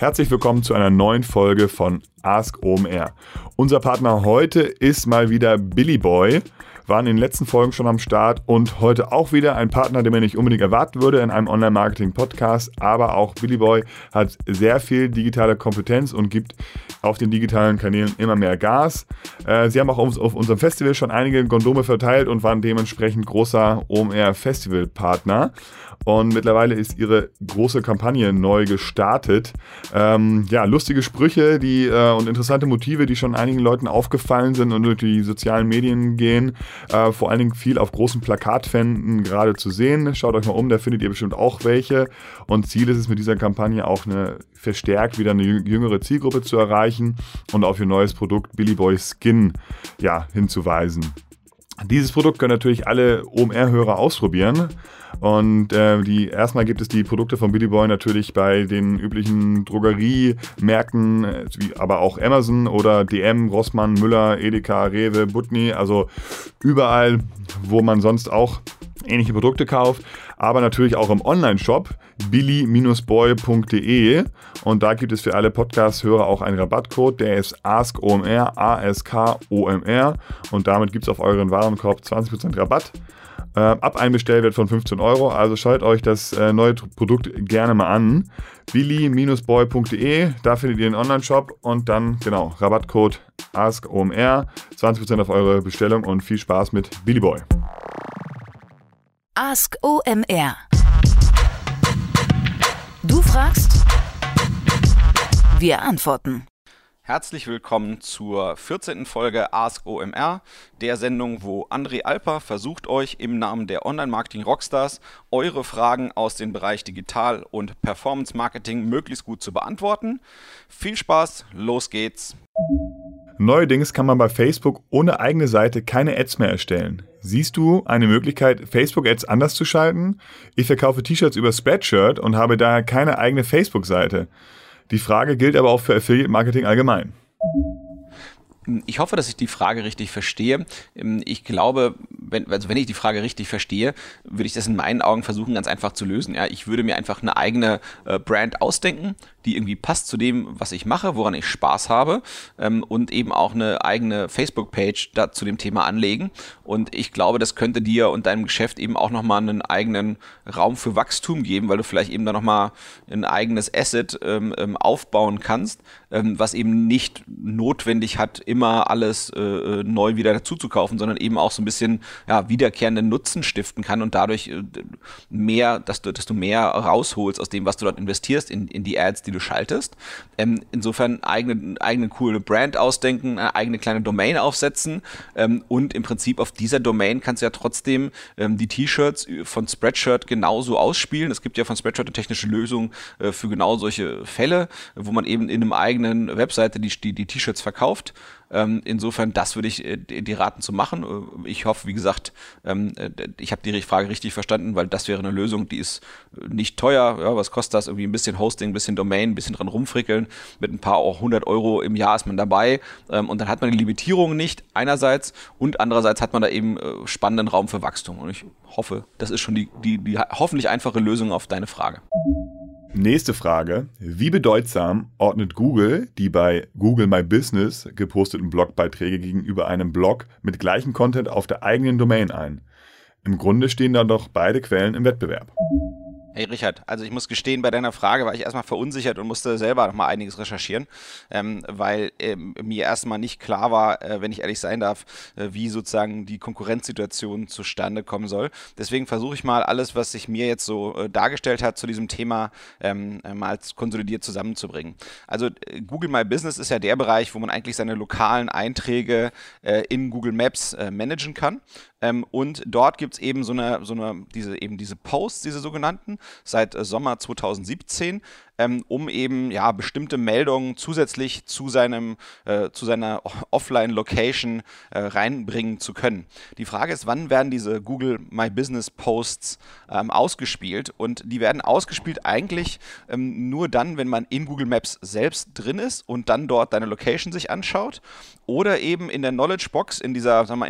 Herzlich willkommen zu einer neuen Folge von Ask OMR. Unser Partner heute ist mal wieder Billy Boy waren in den letzten Folgen schon am Start und heute auch wieder ein Partner, den man nicht unbedingt erwarten würde in einem Online-Marketing-Podcast. Aber auch Billy Boy hat sehr viel digitale Kompetenz und gibt auf den digitalen Kanälen immer mehr Gas. Äh, sie haben auch auf, auf, unserem Festival schon einige Gondome verteilt und waren dementsprechend großer OMR-Festival-Partner. Und mittlerweile ist ihre große Kampagne neu gestartet. Ähm, ja, lustige Sprüche die, äh, und interessante Motive, die schon einigen Leuten aufgefallen sind und durch die sozialen Medien gehen. Äh, vor allen Dingen viel auf großen Plakatwänden gerade zu sehen. Schaut euch mal um, da findet ihr bestimmt auch welche. Und Ziel ist es mit dieser Kampagne auch eine verstärkt wieder eine jüngere Zielgruppe zu erreichen und auf ihr neues Produkt Billy Boy Skin ja, hinzuweisen. Dieses Produkt können natürlich alle OMR-Hörer ausprobieren. Und äh, die, erstmal gibt es die Produkte von Billy Boy natürlich bei den üblichen Drogeriemärkten, äh, aber auch Amazon oder DM, Rossmann, Müller, Edeka, Rewe, Butni, also überall, wo man sonst auch ähnliche Produkte kauft, aber natürlich auch im Online-Shop billy-boy.de und da gibt es für alle Podcast-Hörer auch einen Rabattcode, der ist ASKOMR, A-S-K-O-M-R und damit gibt es auf euren Warenkorb 20% Rabatt. Äh, ab einem Bestellwert von 15 Euro. Also schaut euch das äh, neue Produkt gerne mal an. billy-boy.de, da findet ihr den Online-Shop und dann, genau, Rabattcode AskOMR, 20% auf eure Bestellung und viel Spaß mit Billy Boy. Ask OMR. Du fragst, wir antworten. Herzlich willkommen zur 14. Folge Ask OMR, der Sendung, wo André Alper versucht euch im Namen der Online-Marketing Rockstars eure Fragen aus dem Bereich Digital- und Performance-Marketing möglichst gut zu beantworten. Viel Spaß, los geht's! Neuerdings kann man bei Facebook ohne eigene Seite keine Ads mehr erstellen. Siehst du eine Möglichkeit, Facebook-Ads anders zu schalten? Ich verkaufe T-Shirts über Spreadshirt und habe daher keine eigene Facebook-Seite. Die Frage gilt aber auch für Affiliate Marketing allgemein. Ich hoffe, dass ich die Frage richtig verstehe. Ich glaube, wenn, also wenn ich die Frage richtig verstehe, würde ich das in meinen Augen versuchen, ganz einfach zu lösen. Ja, ich würde mir einfach eine eigene äh, Brand ausdenken, die irgendwie passt zu dem, was ich mache, woran ich Spaß habe ähm, und eben auch eine eigene Facebook-Page zu dem Thema anlegen. Und ich glaube, das könnte dir und deinem Geschäft eben auch nochmal einen eigenen Raum für Wachstum geben, weil du vielleicht eben da nochmal ein eigenes Asset ähm, ähm, aufbauen kannst, ähm, was eben nicht notwendig hat, immer alles äh, äh neu wieder dazu zu kaufen, sondern eben auch so ein bisschen ja, wiederkehrenden Nutzen stiften kann und dadurch äh, mehr, dass du, dass du mehr rausholst aus dem, was du dort investierst in, in die Ads, die du schaltest. Ähm, insofern eigene, eigene coole Brand ausdenken, eine eigene kleine Domain aufsetzen ähm, und im Prinzip auf dieser Domain kannst du ja trotzdem ähm, die T-Shirts von Spreadshirt genauso ausspielen. Es gibt ja von Spreadshirt eine technische Lösung äh, für genau solche Fälle, wo man eben in einem eigenen Webseite die, die, T-Shirts verkauft. Ähm, insofern, das würde ich äh, die raten zu machen. Äh, ich hoffe, wie gesagt, ähm, äh, ich habe die Frage richtig verstanden, weil das wäre eine Lösung, die ist äh, nicht teuer. Ja, was kostet das? Irgendwie ein bisschen Hosting, ein bisschen Domain, ein bisschen dran rumfrickeln. Mit ein paar auch 100 Euro im Jahr ist man dabei. Ähm, und dann hat man die Limitierung nicht einerseits und andererseits hat man da eben äh, spannenden Raum für Wachstum. Und ich hoffe, das ist schon die, die, die hoffentlich einfache Lösung auf deine Frage. Nächste Frage. Wie bedeutsam ordnet Google die bei Google My Business geposteten Blogbeiträge gegenüber einem Blog mit gleichem Content auf der eigenen Domain ein? Im Grunde stehen da doch beide Quellen im Wettbewerb. Hey Richard, also ich muss gestehen, bei deiner Frage war ich erstmal verunsichert und musste selber noch mal einiges recherchieren, ähm, weil ähm, mir erstmal nicht klar war, äh, wenn ich ehrlich sein darf, äh, wie sozusagen die Konkurrenzsituation zustande kommen soll. Deswegen versuche ich mal alles, was sich mir jetzt so äh, dargestellt hat zu diesem Thema, ähm, äh, mal konsolidiert zusammenzubringen. Also äh, Google My Business ist ja der Bereich, wo man eigentlich seine lokalen Einträge äh, in Google Maps managen kann. Ähm, und dort gibt es eben so eine, so eine, diese, eben diese Posts, diese sogenannten, seit äh, Sommer 2017 ähm, um eben ja bestimmte Meldungen zusätzlich zu seinem äh, zu seiner Offline-Location äh, reinbringen zu können. Die Frage ist, wann werden diese Google My Business Posts ähm, ausgespielt? Und die werden ausgespielt eigentlich ähm, nur dann, wenn man in Google Maps selbst drin ist und dann dort deine Location sich anschaut oder eben in der Knowledge Box in dieser sagen wir,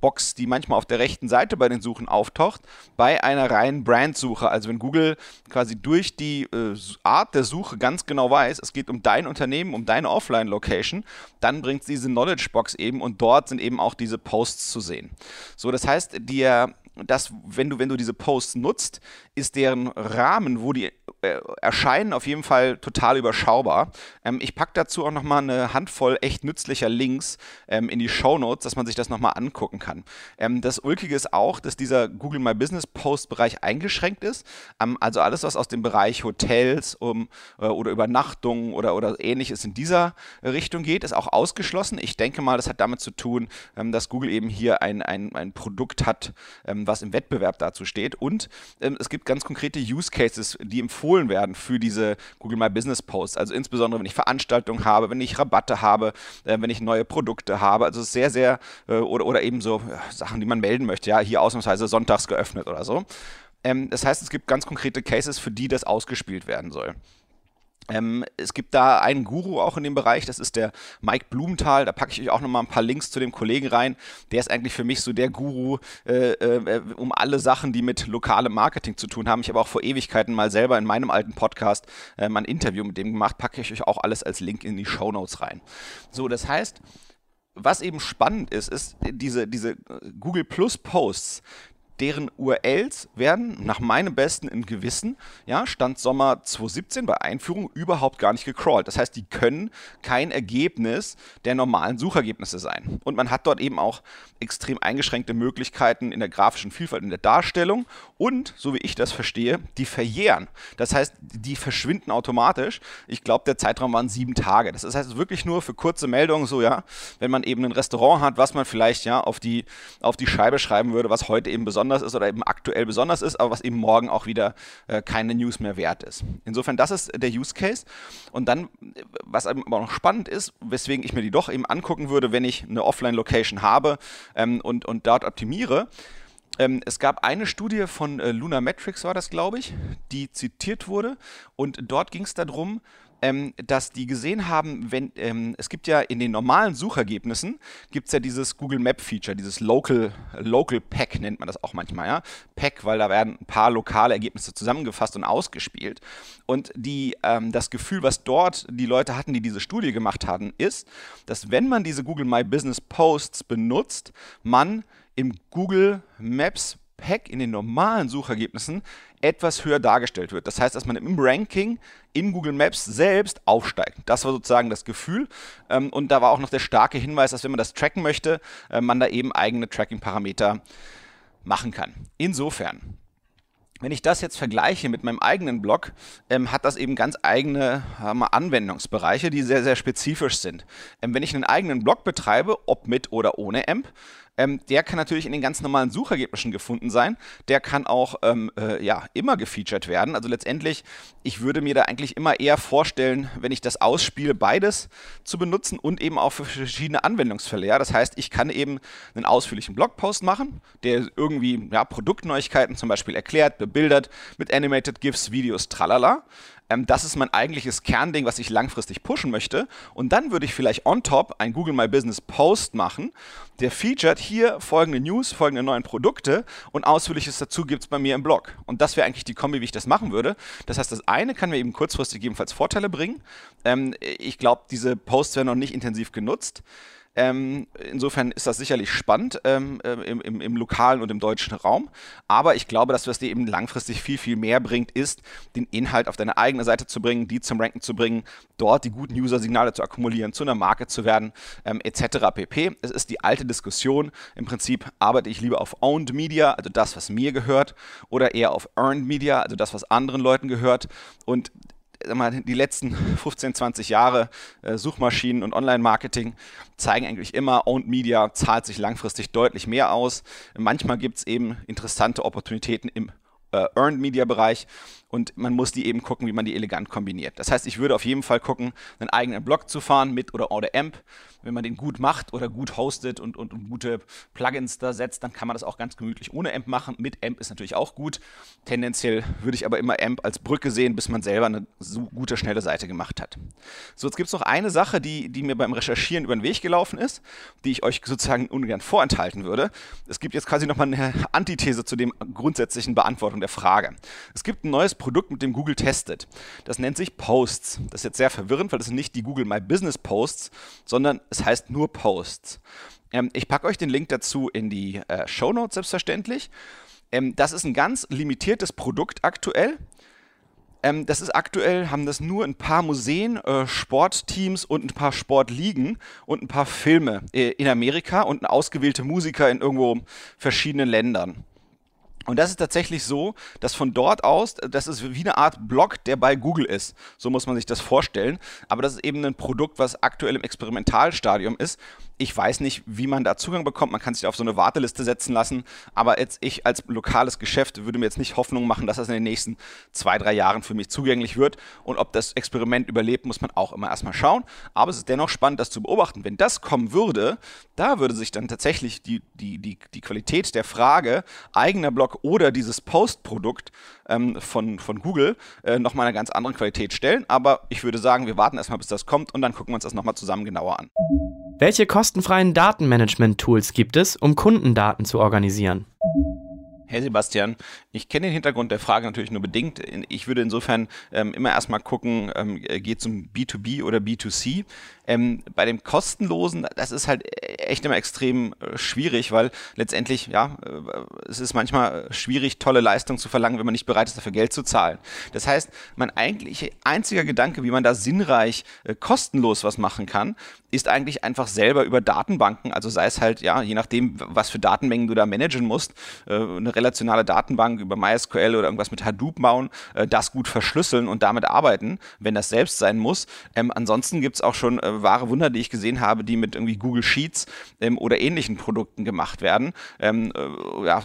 Box, die manchmal auf der rechten Seite bei den Suchen auftaucht, bei einer reinen Brandsuche. Also wenn Google quasi durch die äh, Art der Suche ganz genau weiß, es geht um dein Unternehmen, um deine Offline-Location, dann bringt diese Knowledge Box eben und dort sind eben auch diese Posts zu sehen. So, das heißt, dir das, wenn du, wenn du diese Posts nutzt, ist deren Rahmen, wo die äh, erscheinen, auf jeden Fall total überschaubar. Ähm, ich packe dazu auch nochmal eine Handvoll echt nützlicher Links ähm, in die Show Notes, dass man sich das nochmal angucken kann. Ähm, das Ulkige ist auch, dass dieser Google My Business Post Bereich eingeschränkt ist. Ähm, also alles, was aus dem Bereich Hotels um, äh, oder Übernachtungen oder, oder ähnliches in dieser Richtung geht, ist auch ausgeschlossen. Ich denke mal, das hat damit zu tun, ähm, dass Google eben hier ein, ein, ein Produkt hat, ähm, was im Wettbewerb dazu steht. Und es gibt ganz konkrete Use Cases, die empfohlen werden für diese Google My Business Posts. Also insbesondere, wenn ich Veranstaltungen habe, wenn ich Rabatte habe, äh, wenn ich neue Produkte habe. Also sehr, sehr, äh, oder, oder eben so ja, Sachen, die man melden möchte. Ja, hier ausnahmsweise sonntags geöffnet oder so. Ähm, das heißt, es gibt ganz konkrete Cases, für die das ausgespielt werden soll. Ähm, es gibt da einen Guru auch in dem Bereich, das ist der Mike Blumenthal. Da packe ich euch auch nochmal ein paar Links zu dem Kollegen rein. Der ist eigentlich für mich so der Guru äh, äh, um alle Sachen, die mit lokalem Marketing zu tun haben. Ich habe auch vor Ewigkeiten mal selber in meinem alten Podcast äh, mal ein Interview mit dem gemacht. Packe ich euch auch alles als Link in die Show Notes rein. So, das heißt, was eben spannend ist, ist diese, diese Google Plus Posts, deren URLs werden nach meinem besten im Gewissen, ja, Stand Sommer 2017 bei Einführung überhaupt gar nicht gecrawlt. Das heißt, die können kein Ergebnis der normalen Suchergebnisse sein. Und man hat dort eben auch extrem eingeschränkte Möglichkeiten in der grafischen Vielfalt, in der Darstellung und, so wie ich das verstehe, die verjähren. Das heißt, die verschwinden automatisch. Ich glaube, der Zeitraum waren sieben Tage. Das heißt wirklich nur für kurze Meldungen, so ja, wenn man eben ein Restaurant hat, was man vielleicht ja auf die, auf die Scheibe schreiben würde, was heute eben besonders besonders ist oder eben aktuell besonders ist, aber was eben morgen auch wieder äh, keine News mehr wert ist. Insofern, das ist der Use Case. Und dann, was aber noch spannend ist, weswegen ich mir die doch eben angucken würde, wenn ich eine Offline-Location habe ähm, und, und dort optimiere, ähm, es gab eine Studie von äh, Luna Metrics, war das, glaube ich, die zitiert wurde. Und dort ging es darum, ähm, dass die gesehen haben, wenn ähm, es gibt ja in den normalen Suchergebnissen gibt es ja dieses Google Map Feature, dieses Local Local Pack nennt man das auch manchmal, ja Pack, weil da werden ein paar lokale Ergebnisse zusammengefasst und ausgespielt. Und die ähm, das Gefühl, was dort die Leute hatten, die diese Studie gemacht hatten, ist, dass wenn man diese Google My Business Posts benutzt, man im Google Maps Pack in den normalen Suchergebnissen etwas höher dargestellt wird. Das heißt, dass man im Ranking in Google Maps selbst aufsteigt. Das war sozusagen das Gefühl. Ähm, und da war auch noch der starke Hinweis, dass wenn man das tracken möchte, äh, man da eben eigene Tracking-Parameter machen kann. Insofern, wenn ich das jetzt vergleiche mit meinem eigenen Blog, ähm, hat das eben ganz eigene äh, Anwendungsbereiche, die sehr, sehr spezifisch sind. Ähm, wenn ich einen eigenen Blog betreibe, ob mit oder ohne AMP, ähm, der kann natürlich in den ganz normalen Suchergebnissen gefunden sein. Der kann auch ähm, äh, ja, immer gefeatured werden. Also letztendlich, ich würde mir da eigentlich immer eher vorstellen, wenn ich das ausspiele, beides zu benutzen und eben auch für verschiedene Anwendungsfälle. Ja? Das heißt, ich kann eben einen ausführlichen Blogpost machen, der irgendwie ja, Produktneuigkeiten zum Beispiel erklärt, bebildert, mit Animated GIFs, Videos, tralala ähm, das ist mein eigentliches Kernding, was ich langfristig pushen möchte. Und dann würde ich vielleicht on top ein Google My Business Post machen, der featured hier folgende News, folgende neuen Produkte und ausführliches dazu gibt es bei mir im Blog. Und das wäre eigentlich die Kombi, wie ich das machen würde. Das heißt, das eine kann mir eben kurzfristig ebenfalls Vorteile bringen. Ähm, ich glaube, diese Posts werden noch nicht intensiv genutzt. Ähm, insofern ist das sicherlich spannend ähm, äh, im, im, im, lokalen und im deutschen Raum. Aber ich glaube, dass was dir eben langfristig viel, viel mehr bringt, ist, den Inhalt auf deine eigene Seite zu bringen, die zum Ranken zu bringen, dort die guten User-Signale zu akkumulieren, zu einer Marke zu werden, ähm, etc. pp. Es ist die alte Diskussion. Im Prinzip arbeite ich lieber auf Owned Media, also das, was mir gehört, oder eher auf Earned Media, also das, was anderen Leuten gehört. Und mal, die letzten 15, 20 Jahre äh, Suchmaschinen und Online-Marketing zeigen eigentlich immer, Owned Media zahlt sich langfristig deutlich mehr aus. Manchmal gibt es eben interessante Opportunitäten im äh, Earned Media Bereich und man muss die eben gucken, wie man die elegant kombiniert. Das heißt, ich würde auf jeden Fall gucken, einen eigenen Blog zu fahren mit oder ohne AMP. Wenn man den gut macht oder gut hostet und, und, und gute Plugins da setzt, dann kann man das auch ganz gemütlich ohne AMP machen. Mit AMP ist natürlich auch gut. Tendenziell würde ich aber immer AMP als Brücke sehen, bis man selber eine so gute, schnelle Seite gemacht hat. So, jetzt gibt es noch eine Sache, die, die mir beim Recherchieren über den Weg gelaufen ist, die ich euch sozusagen ungern vorenthalten würde. Es gibt jetzt quasi nochmal eine Antithese zu dem grundsätzlichen Beantwortung der Frage. Es gibt ein neues Produkt, mit dem Google testet. Das nennt sich Posts. Das ist jetzt sehr verwirrend, weil das sind nicht die Google My Business Posts, sondern es heißt nur Posts. Ähm, ich packe euch den Link dazu in die äh, Show Notes selbstverständlich. Ähm, das ist ein ganz limitiertes Produkt aktuell. Ähm, das ist aktuell, haben das nur ein paar Museen, äh, Sportteams und ein paar Sportligen und ein paar Filme äh, in Amerika und ausgewählte Musiker in irgendwo verschiedenen Ländern. Und das ist tatsächlich so, dass von dort aus, das ist wie eine Art Blog, der bei Google ist. So muss man sich das vorstellen. Aber das ist eben ein Produkt, was aktuell im Experimentalstadium ist ich weiß nicht, wie man da Zugang bekommt. Man kann sich auf so eine Warteliste setzen lassen. Aber jetzt ich als lokales Geschäft würde mir jetzt nicht Hoffnung machen, dass das in den nächsten zwei, drei Jahren für mich zugänglich wird. Und ob das Experiment überlebt, muss man auch immer erstmal schauen. Aber es ist dennoch spannend, das zu beobachten. Wenn das kommen würde, da würde sich dann tatsächlich die, die, die, die Qualität der Frage, eigener Blog oder dieses Postprodukt ähm, von, von Google, äh, nochmal eine ganz andere Qualität stellen. Aber ich würde sagen, wir warten erstmal, bis das kommt und dann gucken wir uns das nochmal zusammen genauer an. Welche kostenfreien Datenmanagement-Tools gibt es, um Kundendaten zu organisieren? Herr Sebastian, ich kenne den Hintergrund der Frage natürlich nur bedingt. Ich würde insofern ähm, immer erstmal gucken, ähm, geht es um B2B oder B2C. Ähm, bei dem kostenlosen, das ist halt echt immer extrem äh, schwierig, weil letztendlich, ja, äh, es ist manchmal schwierig, tolle Leistungen zu verlangen, wenn man nicht bereit ist, dafür Geld zu zahlen. Das heißt, mein eigentlich einziger Gedanke, wie man da sinnreich äh, kostenlos was machen kann, ist eigentlich einfach selber über Datenbanken, also sei es halt, ja, je nachdem, was für Datenmengen du da managen musst, äh, eine relationale Datenbank über MySQL oder irgendwas mit Hadoop bauen, äh, das gut verschlüsseln und damit arbeiten, wenn das selbst sein muss. Ähm, ansonsten gibt es auch schon äh, wahre Wunder, die ich gesehen habe, die mit irgendwie Google Sheets ähm, oder ähnlichen Produkten gemacht werden. Ähm, äh, ja,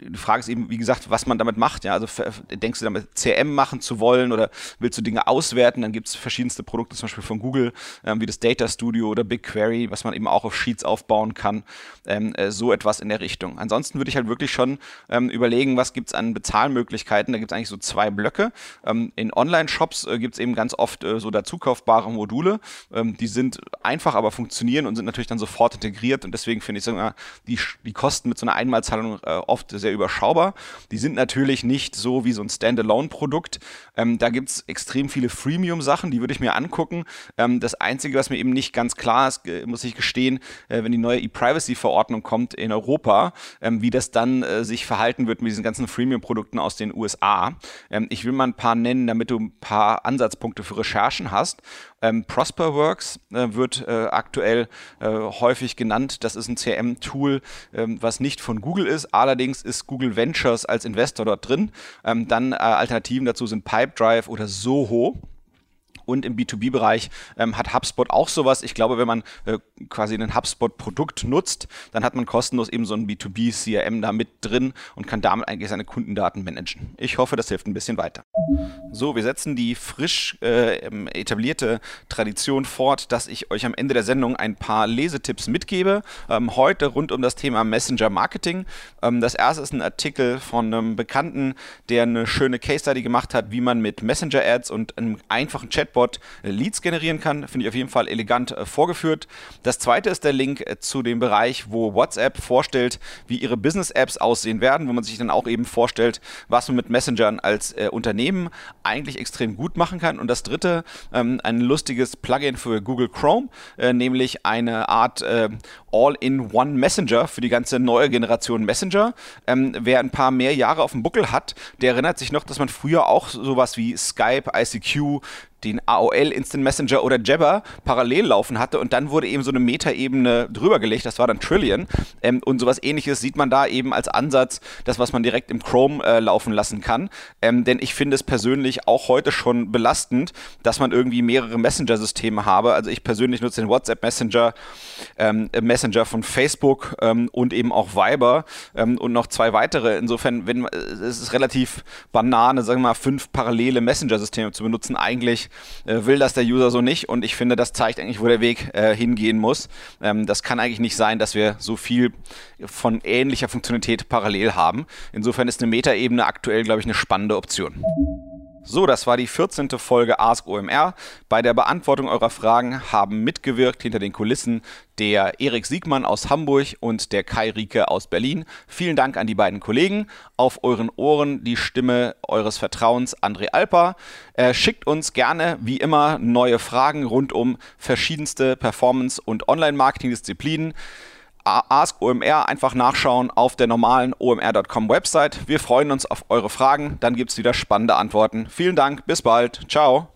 die Frage ist eben, wie gesagt, was man damit macht. Ja? Also denkst du damit CM machen zu wollen oder willst du Dinge auswerten? Dann gibt es verschiedenste Produkte, zum Beispiel von Google, ähm, wie das Data Studio oder BigQuery, was man eben auch auf Sheets aufbauen kann. Ähm, äh, so etwas in der Richtung. Ansonsten würde ich halt wirklich schon ähm, überlegen, was gibt es an Bezahlmöglichkeiten. Da gibt es eigentlich so zwei Blöcke. Ähm, in Online-Shops äh, gibt es eben ganz oft äh, so dazukaufbare Module. Ähm, die sind einfach, aber funktionieren und sind natürlich dann sofort integriert. Und deswegen finde ich sogar die, die Kosten mit so einer Einmalzahlung äh, oft sehr überschaubar. Die sind natürlich nicht so wie so ein Standalone-Produkt. Ähm, da gibt es extrem viele Freemium-Sachen, die würde ich mir angucken. Ähm, das Einzige, was mir eben nicht ganz klar ist, muss ich gestehen, äh, wenn die neue E-Privacy-Verordnung kommt in Europa, ähm, wie das dann äh, sich verhalten wird mit diesen ganzen Freemium-Produkten aus den USA. Ähm, ich will mal ein paar nennen, damit du ein paar Ansatzpunkte für Recherchen hast. Ähm, Prosperworks äh, wird äh, aktuell äh, häufig genannt. Das ist ein CM-Tool, ähm, was nicht von Google ist. Allerdings ist Google Ventures als Investor dort drin. Ähm, dann äh, Alternativen dazu sind Pipedrive oder Soho und im B2B-Bereich ähm, hat HubSpot auch sowas. Ich glaube, wenn man äh, quasi ein HubSpot-Produkt nutzt, dann hat man kostenlos eben so ein B2B-CRM da mit drin und kann damit eigentlich seine Kundendaten managen. Ich hoffe, das hilft ein bisschen weiter. So, wir setzen die frisch äh, etablierte Tradition fort, dass ich euch am Ende der Sendung ein paar Lesetipps mitgebe. Ähm, heute rund um das Thema Messenger Marketing. Ähm, das erste ist ein Artikel von einem Bekannten, der eine schöne Case Study gemacht hat, wie man mit Messenger Ads und einem einfachen Chatbot Chatbot äh, Leads generieren kann. Finde ich auf jeden Fall elegant äh, vorgeführt. Das zweite ist der Link äh, zu dem Bereich, wo WhatsApp vorstellt, wie ihre Business-Apps aussehen werden, wo man sich dann auch eben vorstellt, was man mit Messengern als äh, Unternehmen eigentlich extrem gut machen kann. Und das dritte, ähm, ein lustiges Plugin für Google Chrome, äh, nämlich eine Art äh, All-in-One Messenger für die ganze neue Generation Messenger. Ähm, wer ein paar mehr Jahre auf dem Buckel hat, der erinnert sich noch, dass man früher auch sowas wie Skype, ICQ, den AOL Instant Messenger oder Jabber parallel laufen hatte und dann wurde eben so eine Metaebene drüber gelegt, das war dann Trillion. Ähm, und sowas ähnliches sieht man da eben als Ansatz, das was man direkt im Chrome äh, laufen lassen kann, ähm, denn ich finde es persönlich auch heute schon belastend, dass man irgendwie mehrere Messenger-Systeme habe, also ich persönlich nutze den WhatsApp Messenger, ähm, Messenger von Facebook ähm, und eben auch Viber ähm, und noch zwei weitere, insofern, wenn es ist relativ Banane, sagen wir mal, fünf parallele Messenger-Systeme zu benutzen, eigentlich äh, will das der User so nicht und ich finde, das zeigt eigentlich, wo der Weg äh, hingehen muss. Ähm, das kann eigentlich nicht sein, dass wir so viel von ähnlicher Funktionalität parallel haben. Insofern ist eine Metaebene aktuell, glaube ich, eine spannende Option. So, das war die 14. Folge Ask OMR. Bei der Beantwortung eurer Fragen haben mitgewirkt hinter den Kulissen der Erik Siegmann aus Hamburg und der Kai Rieke aus Berlin. Vielen Dank an die beiden Kollegen. Auf euren Ohren die Stimme eures Vertrauens, André Alper. Äh, schickt uns gerne, wie immer, neue Fragen rund um verschiedenste Performance- und Online-Marketing-Disziplinen. Ask OMR einfach nachschauen auf der normalen omr.com Website. Wir freuen uns auf eure Fragen. Dann gibt es wieder spannende Antworten. Vielen Dank, bis bald. Ciao.